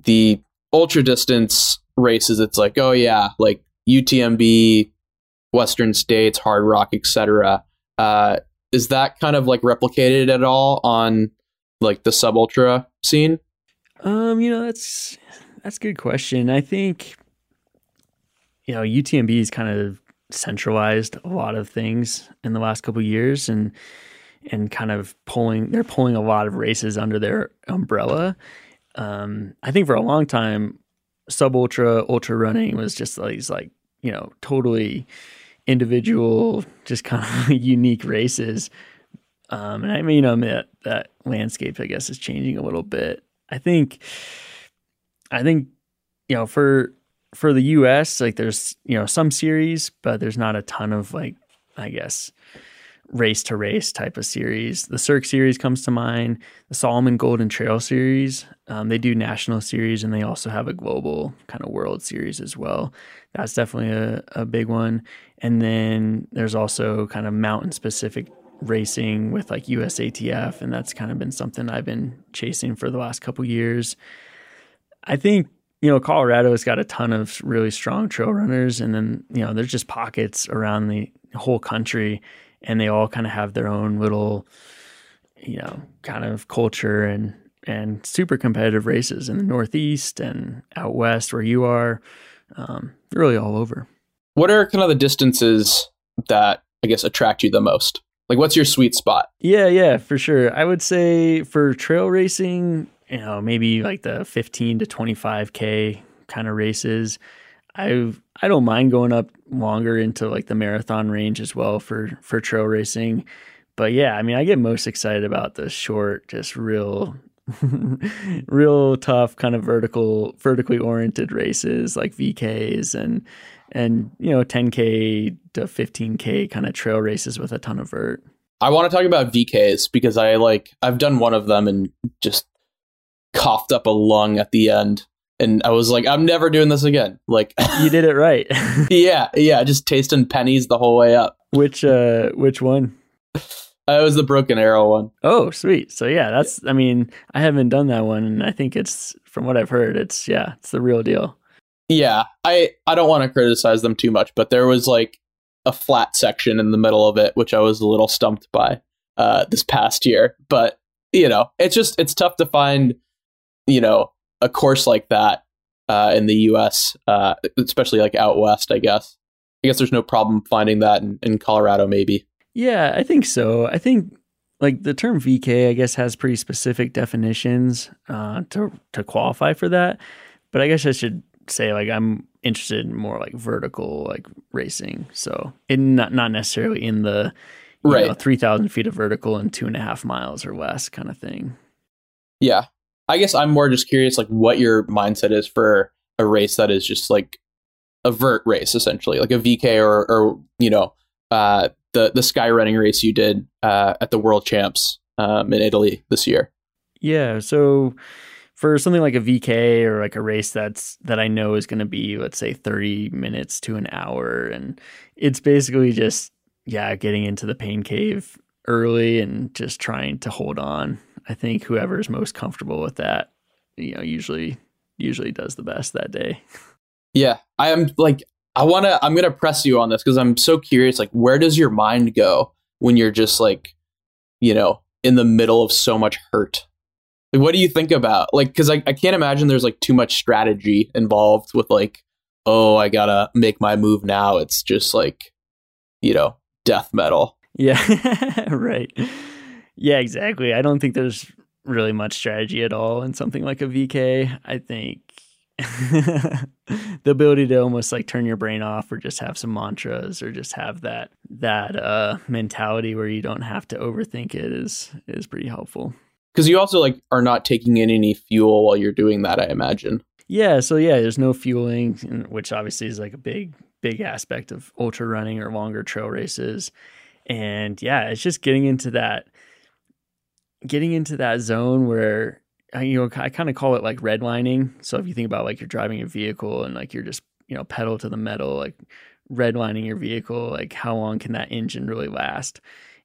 [SPEAKER 1] the ultra distance races. It's like, oh yeah, like UTMB, Western States, Hardrock, etc. Uh, is that kind of like replicated at all on like the sub ultra scene?
[SPEAKER 2] Um, you know, that's that's a good question. I think you know, UTMB has kind of centralized a lot of things in the last couple years and and kind of pulling they're pulling a lot of races under their umbrella. Um, I think for a long time sub ultra ultra running was just these like, you know, totally individual, just kind of [LAUGHS] unique races. Um, and I mean, you know, that, that landscape, I guess, is changing a little bit. I think, I think, you know, for for the U.S., like there's you know some series, but there's not a ton of like, I guess, race to race type of series. The Cirque series comes to mind. The Salomon Golden Trail series. Um, they do national series and they also have a global kind of world series as well. That's definitely a, a big one. And then there's also kind of mountain specific racing with like USATF, and that's kind of been something I've been chasing for the last couple years. I think you know Colorado's got a ton of really strong trail runners, and then you know there's just pockets around the whole country, and they all kind of have their own little you know kind of culture and and super competitive races in the Northeast and out west where you are, um, really all over.
[SPEAKER 1] What are kind of the distances that I guess attract you the most? Like, what's your sweet spot?
[SPEAKER 2] Yeah, yeah, for sure. I would say for trail racing, you know, maybe like the 15 to 25K kind of races. I I don't mind going up longer into like the marathon range as well for for trail racing. But yeah, I mean, I get most excited about the short, just real [LAUGHS] real tough kind of vertical vertically oriented races like VKs and and you know 10k to 15k kind of trail races with a ton of vert.
[SPEAKER 1] I want to talk about VKs because I like I've done one of them and just coughed up a lung at the end and I was like I'm never doing this again. Like [LAUGHS]
[SPEAKER 2] You did it right. [LAUGHS]
[SPEAKER 1] yeah, yeah, just tasting pennies the whole way up.
[SPEAKER 2] Which uh which one?
[SPEAKER 1] Uh, it was the Broken Arrow one.
[SPEAKER 2] Oh, sweet. So yeah, that's I mean, I haven't done that one and I think it's from what I've heard, it's yeah, it's the real deal.
[SPEAKER 1] Yeah, I I don't want to criticize them too much, but there was like a flat section in the middle of it, which I was a little stumped by uh, this past year. But you know, it's just it's tough to find you know a course like that uh, in the U.S., uh, especially like out west. I guess. I guess there's no problem finding that in, in Colorado, maybe.
[SPEAKER 2] Yeah, I think so. I think like the term VK, I guess, has pretty specific definitions uh, to to qualify for that. But I guess I should say like I'm interested in more like vertical like racing. So in not not necessarily in the right three thousand feet of vertical and two and a half miles or less kind of thing.
[SPEAKER 1] Yeah, I guess I'm more just curious like what your mindset is for a race that is just like a vert race essentially, like a VK or or you know uh, the the sky running race you did uh, at the World Champs um, in Italy this year.
[SPEAKER 2] Yeah, so for something like a VK or like a race that's that I know is going to be let's say 30 minutes to an hour and it's basically just yeah, getting into the pain cave early and just trying to hold on. I think whoever is most comfortable with that, you know, usually usually does the best that day.
[SPEAKER 1] Yeah, I am like I want to I'm going to press you on this cuz I'm so curious like where does your mind go when you're just like you know, in the middle of so much hurt Like, what do you think about like? Because I, I can't imagine there's like too much strategy involved with like, oh, I gotta make my move now. It's just like, you know, death metal.
[SPEAKER 2] Yeah, [LAUGHS] right. Yeah, exactly. I don't think there's really much strategy at all in something like a VK. I think [LAUGHS] the ability to almost like turn your brain off or just have some mantras or just have that that uh mentality where you don't have to overthink it is is pretty helpful
[SPEAKER 1] because you also like are not taking in any fuel while you're doing that i imagine
[SPEAKER 2] yeah so yeah there's no fueling which obviously is like a big big aspect of ultra running or longer trail races and yeah it's just getting into that getting into that zone where uh, you know, I kind of call it like redlining. So if you think about like you're driving a vehicle and like you're just, you know, pedal to the metal, like redlining your vehicle, like how long can that engine really last?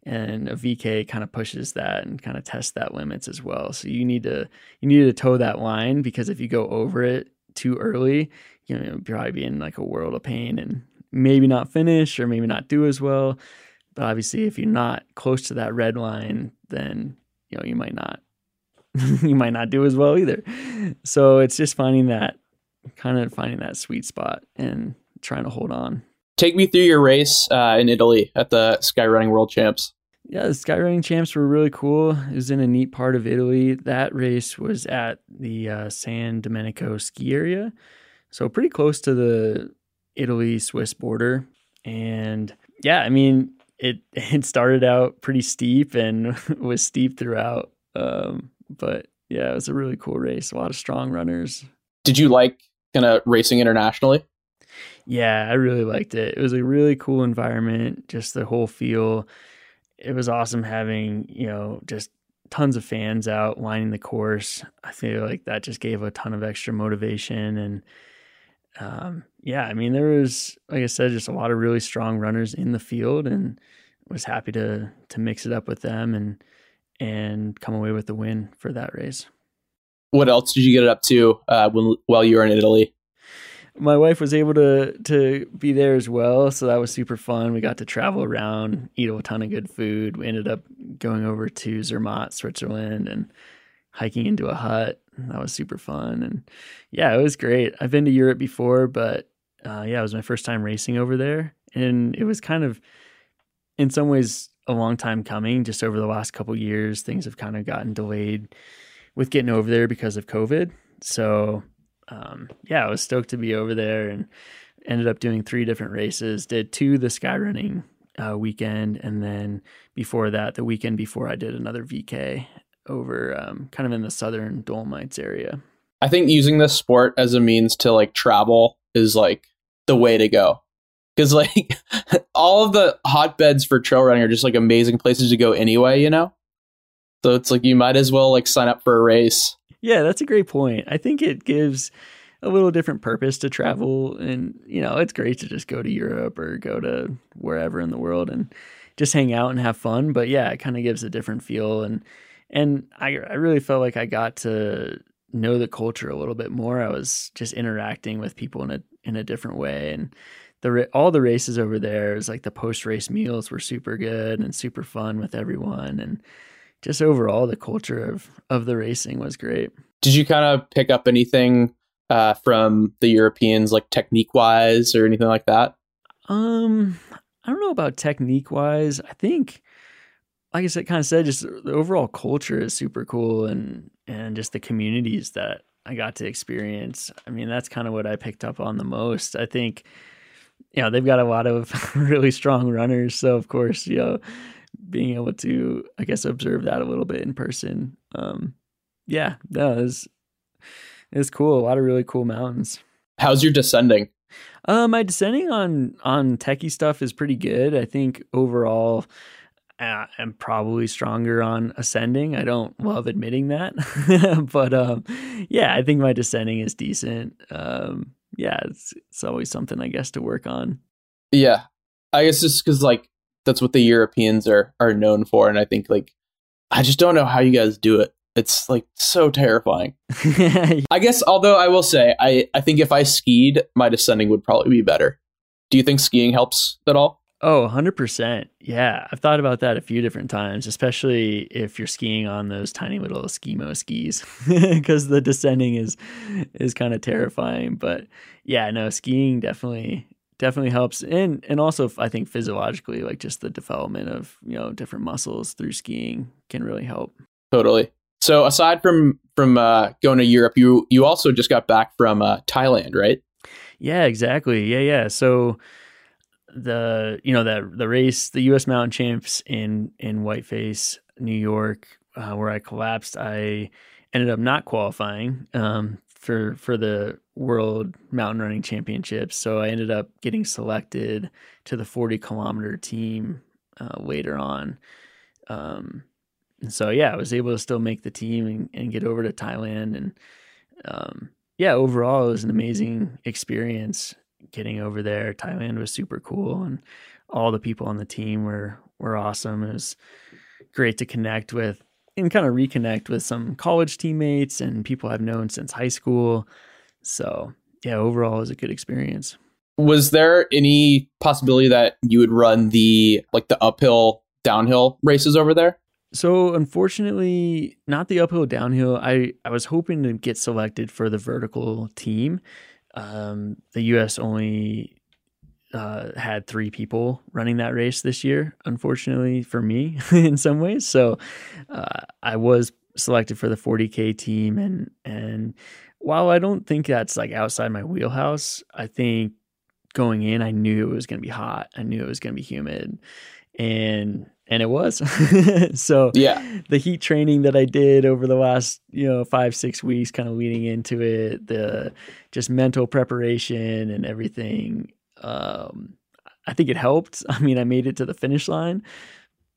[SPEAKER 2] And a VK kind of pushes that and kind of tests that limits as well. So you need to you need to toe that line because if you go over it too early, you know, you'll probably be in like a world of pain and maybe not finish or maybe not do as well. But obviously, if you're not close to that red line, then you know you might not [LAUGHS] you might not do as well either. So it's just finding that kind of finding that sweet spot and trying to hold on.
[SPEAKER 1] Take me through your race uh, in Italy at the Skyrunning World Champs.
[SPEAKER 2] Yeah, the Skyrunning Champs were really cool. It was in a neat part of Italy. That race was at the uh, San Domenico ski area, so pretty close to the Italy Swiss border. And yeah, I mean, it [LAUGHS] it started out pretty steep and [LAUGHS] was steep throughout. Um, but yeah, it was a really cool race. A lot of strong runners.
[SPEAKER 1] Did you like kind of racing internationally?
[SPEAKER 2] Yeah, I really liked it. It was a really cool environment, just the whole feel. It was awesome having, you know, just tons of fans out lining the course. I feel like that just gave a ton of extra motivation and um, yeah, I mean there was like I said just a lot of really strong runners in the field and was happy to to mix it up with them and and come away with the win for that race.
[SPEAKER 1] What else did you get it up to uh, when, while you were in Italy?
[SPEAKER 2] My wife was able to to be there as well, so that was super fun. We got to travel around, eat a ton of good food. We ended up going over to Zermatt, Switzerland, and hiking into a hut. That was super fun, and yeah, it was great. I've been to Europe before, but uh, yeah, it was my first time racing over there, and it was kind of, in some ways, a long time coming. Just over the last couple years, things have kind of gotten delayed with getting over there because of COVID. So, um, yeah, I was stoked to be over there and ended up doing three different races. Did two the skyrunning uh, weekend, and then before that, the weekend before, I did another VK over um, kind of in the southern Dolomites area.
[SPEAKER 1] I think using this sport as a means to like travel is like the way to go because like [LAUGHS] all of the hotbeds for trail running are just like amazing places to go anyway, you know. So it's like you might as well like sign up for a race.
[SPEAKER 2] Yeah, that's a great point. I think it gives a little different purpose to travel, and you know, it's great to just go to Europe or go to wherever in the world and just hang out and have fun. But yeah, it kind of gives a different feel, and and I I really felt like I got to know the culture a little bit more. I was just interacting with people in a in a different way, and the all the races over there is like the post race meals were super good and super fun with everyone and just overall the culture of of the racing was great.
[SPEAKER 1] Did you kind of pick up anything uh, from the Europeans like technique wise or anything like that?
[SPEAKER 2] Um I don't know about technique wise. I think like I said kind of said just the overall culture is super cool and and just the communities that I got to experience. I mean, that's kind of what I picked up on the most. I think you know, they've got a lot of [LAUGHS] really strong runners. So of course, you know, being able to, I guess, observe that a little bit in person. Um, yeah, that was it's cool. A lot of really cool mountains.
[SPEAKER 1] How's your descending?
[SPEAKER 2] Uh, my descending on on techie stuff is pretty good. I think overall, uh, I'm probably stronger on ascending. I don't love admitting that, [LAUGHS] but um, yeah, I think my descending is decent. Um, yeah, it's it's always something I guess to work on.
[SPEAKER 1] Yeah, I guess just because like that's what the Europeans are are known for, and I think like I just don't know how you guys do it. It's like so terrifying. [LAUGHS] I guess, although I will say, I I think if I skied, my descending would probably be better. Do you think skiing helps at all?
[SPEAKER 2] Oh, 100%. Yeah. I've thought about that a few different times, especially if you're skiing on those tiny little skimo skis [LAUGHS] because the descending is is kind of terrifying, but yeah, no, skiing definitely definitely helps and and also I think physiologically like just the development of, you know, different muscles through skiing can really help.
[SPEAKER 1] Totally. So aside from from uh, going to Europe, you you also just got back from uh, Thailand, right?
[SPEAKER 2] Yeah, exactly. Yeah, yeah. So the you know the the race, the U.S. Mountain Champs in in Whiteface, New York, uh, where I collapsed, I ended up not qualifying um, for for the World Mountain Running Championships. So I ended up getting selected to the 40 kilometer team uh, later on. Um, and so yeah, I was able to still make the team and, and get over to Thailand and um, yeah, overall it was an amazing experience getting over there. Thailand was super cool, and all the people on the team were were awesome. It was great to connect with and kind of reconnect with some college teammates and people I've known since high school. So yeah, overall it was a good experience.
[SPEAKER 1] Was there any possibility that you would run the like the uphill downhill races over there?
[SPEAKER 2] So unfortunately, not the uphill downhill. I I was hoping to get selected for the vertical team, um, the U.S. only uh, had three people running that race this year, unfortunately for me, [LAUGHS] in some ways. So uh, I was selected for the 40k team, and and while I don't think that's like outside my wheelhouse, I think going in, I knew it was going to be hot. I knew it was going to be humid, and and it was. [LAUGHS] so
[SPEAKER 1] yeah,
[SPEAKER 2] the heat training that I did over the last you know five six weeks, kind of leading into it, the just mental preparation and everything. Um, I think it helped. [LAUGHS] I mean, I made it to the finish line,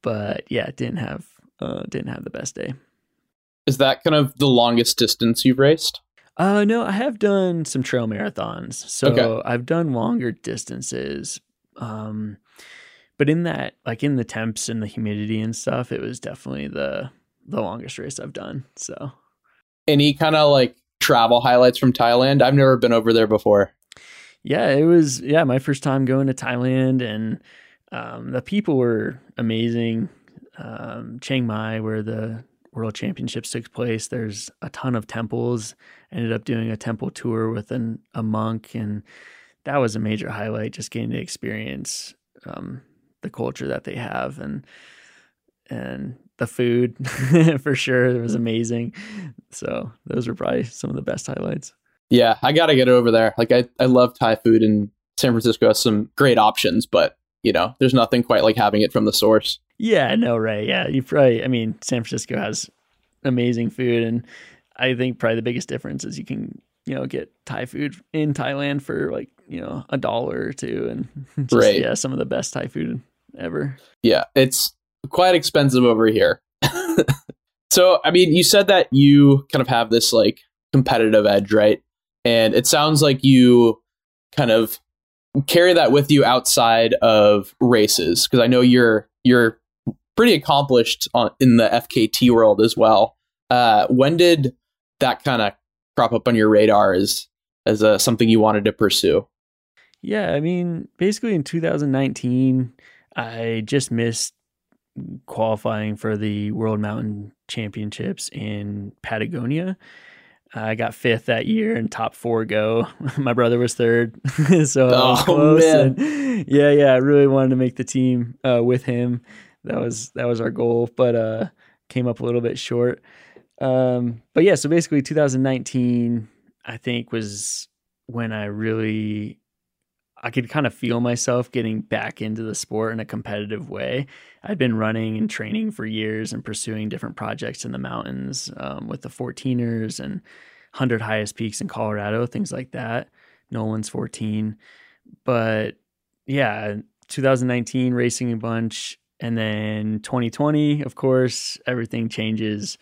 [SPEAKER 2] but yeah, didn't have uh, didn't have the best day.
[SPEAKER 1] Is that kind of the longest distance you've raced?
[SPEAKER 2] Uh, no, I have done some trail marathons, so okay. I've done longer distances. Um, but in that like in the temps and the humidity and stuff it was definitely the the longest race i've done so
[SPEAKER 1] any kind of like travel highlights from thailand i've never been over there before
[SPEAKER 2] yeah it was yeah my first time going to thailand and um, the people were amazing. Um, chiang mai where the world championships took place there's a ton of temples. Ended up doing a temple tour with an, a monk and that was a major highlight just getting to experience um, the culture that they have and and the food [LAUGHS] for sure it was amazing. So those were probably some of the best highlights
[SPEAKER 1] yeah i gotta get over there like i, I love thai food and san francisco has some great options but you know there's nothing quite like having it from the source
[SPEAKER 2] yeah no right yeah you probably i mean san francisco has amazing food and i think probably the biggest difference is you can you know get thai food in thailand for like you know a dollar or two and [LAUGHS] just, right. yeah some of the best thai food ever.
[SPEAKER 1] Yeah, it's quite expensive over here. [LAUGHS] so, I mean, you said that you kind of have this like competitive edge, right? And it sounds like you kind of carry that with you outside of races because I know you're you're pretty accomplished on, in the FKT world as well. Uh, when did that kind of crop up on your radar as as a, something you wanted to pursue?
[SPEAKER 2] Yeah, I mean, basically in 2019, I just missed qualifying for the World Mountain Championships in Patagonia. I got fifth that year and top four go. [LAUGHS] My brother was third, [LAUGHS] so oh, close. And [LAUGHS] yeah, yeah, I really wanted to make the team uh, with him. That was that was our goal, but uh, came up a little bit short. Um, but yeah, so basically, 2019, I think was when I really I could kind of feel myself getting back into the sport in a competitive way. I'd been running and training for years and pursuing different projects in the mountains um, with the 14ers and 100 highest peaks in Colorado, things like that. Nolan's 14. But yeah, 2019 racing a bunch. And then 2020, of course, everything changes.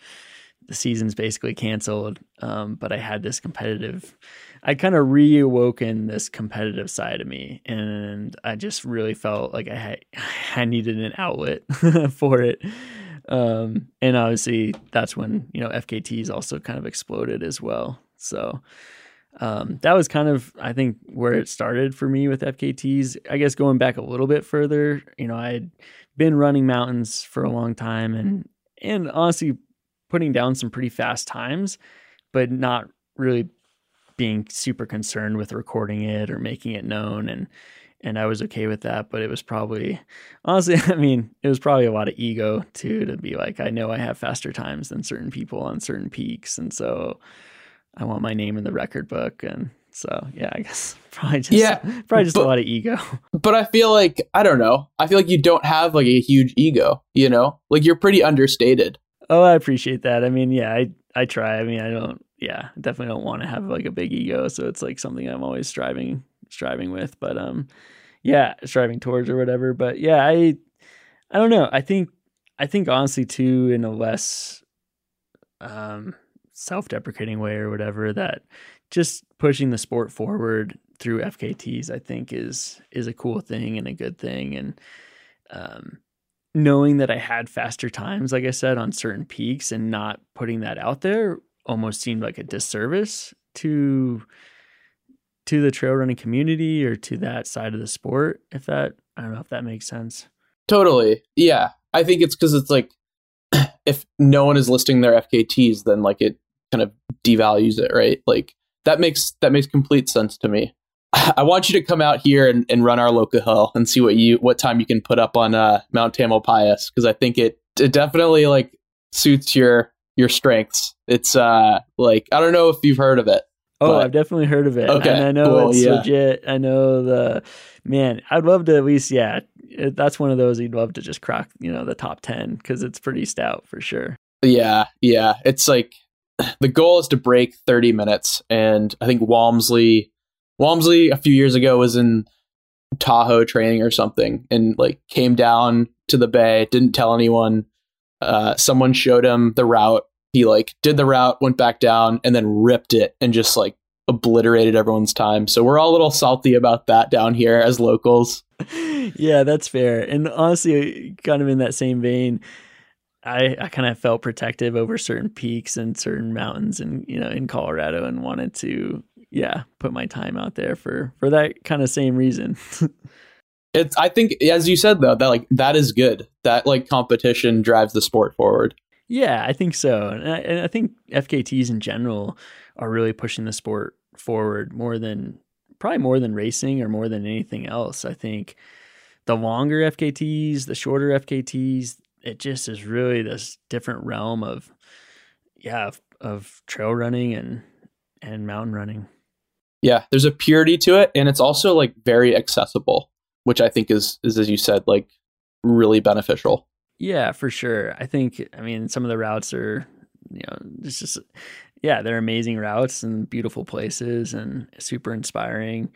[SPEAKER 2] The season's basically canceled. Um, but I had this competitive I kind of reawoken this competitive side of me, and I just really felt like I had, [LAUGHS] I needed an outlet [LAUGHS] for it. Um, and obviously, that's when you know FKTs also kind of exploded as well. So um, that was kind of I think where it started for me with FKTs. I guess going back a little bit further, you know, I had been running mountains for a long time and and honestly putting down some pretty fast times, but not really being super concerned with recording it or making it known and and I was okay with that, but it was probably honestly, [LAUGHS] I mean, it was probably a lot of ego too to be like, I know I have faster times than certain people on certain peaks, and so I want my name in the record book. And so, yeah, I guess [LAUGHS] probably just yeah, probably just but, a lot of ego. [LAUGHS]
[SPEAKER 1] But I feel like I don't know. I feel like you don't have like a huge ego. You know, like you're pretty understated.
[SPEAKER 2] Oh, I appreciate that. I mean, yeah, I I try. I mean, I don't. Yeah, definitely don't want to have like a big ego. So it's like something I'm always striving striving with. But um, yeah, striving towards or whatever. But yeah, I I don't know. I think I think honestly too in a less um self-deprecating way or whatever that just pushing the sport forward through FKTs I think is is a cool thing and a good thing and um knowing that I had faster times like I said on certain peaks and not putting that out there almost seemed like a disservice to to the trail running community or to that side of the sport if that i don't know if that makes sense.
[SPEAKER 1] Totally. Yeah. I think it's because it's like [CLEARS THROAT] if no one is listing their fkt's then like it kind of devalues it right? Like that makes that makes complete sense to me [LAUGHS] i want you to come out here and, and run our local hill and see what you what time you can put up on uh mount tamalpais because i think it it definitely like suits your your strengths it's uh like i don't know if you've heard of it
[SPEAKER 2] Oh, but, I've definitely heard of it. Okay, and I know cool, it's yeah. legit. I know the man. I'd love to at least, yeah. That's one of those you'd love to just crack, you know, the top ten because it's pretty stout for sure.
[SPEAKER 1] Yeah, yeah. It's like [SIGHS] the goal is to break thirty minutes, and I think Walmsley, Walmsley a few years ago was in Tahoe training or something, and like came down to the bay, didn't tell anyone. Uh, someone showed him the route he like did the route, went back down, and then ripped it and just like obliterated everyone's time. So we're all a little salty about that down here as locals. [LAUGHS]
[SPEAKER 2] yeah, that's fair. And honestly, kind of in that same vein, I, I kind of felt protective over certain peaks and certain mountains and you know in Colorado and wanted to yeah put my time out there for for that kind of same reason. [LAUGHS]
[SPEAKER 1] it's I think as you said though that like that is good that like competition drives the sport forward.
[SPEAKER 2] Yeah, I think so. And I, and I, think FKTs in general are really pushing the sport forward more than probably more than racing or more than anything else. I think the longer FKTs, the shorter FKTs, it just is really this different realm of yeah, of, of trail running and and mountain running.
[SPEAKER 1] Yeah, there's a purity to it and it's also like very accessible, which I think is is as you said like really beneficial.
[SPEAKER 2] Yeah, for sure. I think I mean some of the routes are you know it's just yeah they're amazing routes and beautiful places and super inspiring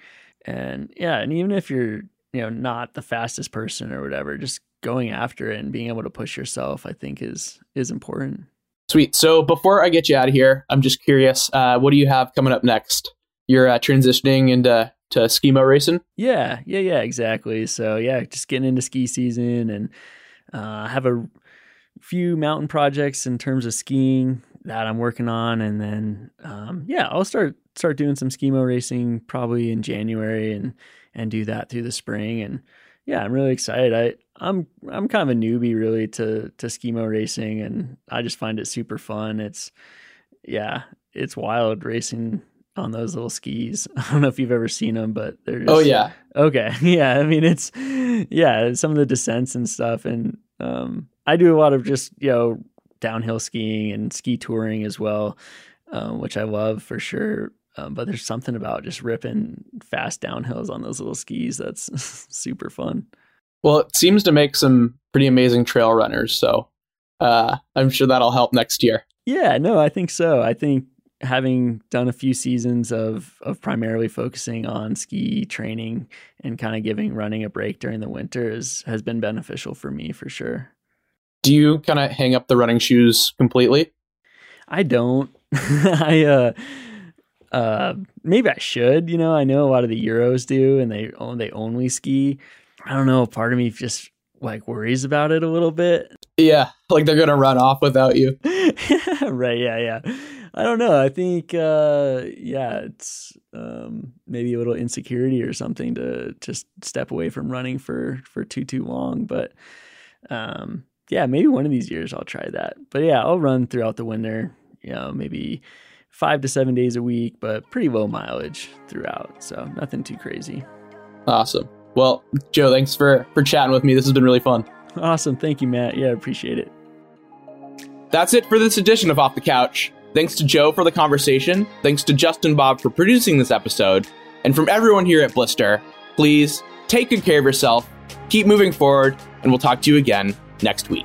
[SPEAKER 2] and yeah and even if you're you know not the fastest person or whatever just going after it and being able to push yourself i think is is important
[SPEAKER 1] sweet so before i get you out of here i'm just curious uh, what do you have coming up next you're uh, transitioning into to skimo racing
[SPEAKER 2] yeah yeah yeah exactly so yeah just getting into ski season and uh, have a few mountain projects in terms of skiing that I'm working on, and then um, yeah, I'll start start doing some skimo racing probably in January, and and do that through the spring. And yeah, I'm really excited. I I'm I'm kind of a newbie really to to skimo racing, and I just find it super fun. It's yeah, it's wild racing on those little skis. [LAUGHS] I don't know if you've ever seen them, but they're
[SPEAKER 1] oh, just, oh yeah,
[SPEAKER 2] okay, [LAUGHS] yeah. I mean, it's yeah, some of the descents and stuff, and um, I do a lot of just you know downhill skiing and ski touring as well, um, which I love for sure. Um, but there's something about just ripping fast downhills on those little skis that's [LAUGHS] super fun.
[SPEAKER 1] Well, it seems to make some pretty amazing trail runners, so uh, I'm sure that'll help next year.
[SPEAKER 2] Yeah, no, I think so. I think having done a few seasons of of primarily focusing on ski training and kind of giving running a break during the winter is, has been beneficial for me for sure.
[SPEAKER 1] Do you kind of hang up the running shoes completely?
[SPEAKER 2] I don't. [LAUGHS] I uh uh maybe I should, you know, I know a lot of the Euros do and they they only ski. I don't know, part of me just like worries about it a little bit.
[SPEAKER 1] Yeah, like they're going to run off without you. [LAUGHS]
[SPEAKER 2] right, yeah, yeah. I don't know. I think, uh, yeah, it's um, maybe a little insecurity or something to just step away from running for for too too long. But um, yeah, maybe one of these years I'll try that. But yeah, I'll run throughout the winter. You know, maybe five to seven days a week, but pretty low mileage throughout. So nothing too crazy.
[SPEAKER 1] Awesome. Well, Joe, thanks for for chatting with me. This has been really fun.
[SPEAKER 2] Awesome. Thank you, Matt. Yeah, I appreciate it.
[SPEAKER 1] That's it for this edition of Off the Couch. Thanks to Joe for the conversation. Thanks to Justin Bob for producing this episode. And from everyone here at Blister, please take good care of yourself, keep moving forward, and we'll talk to you again next week.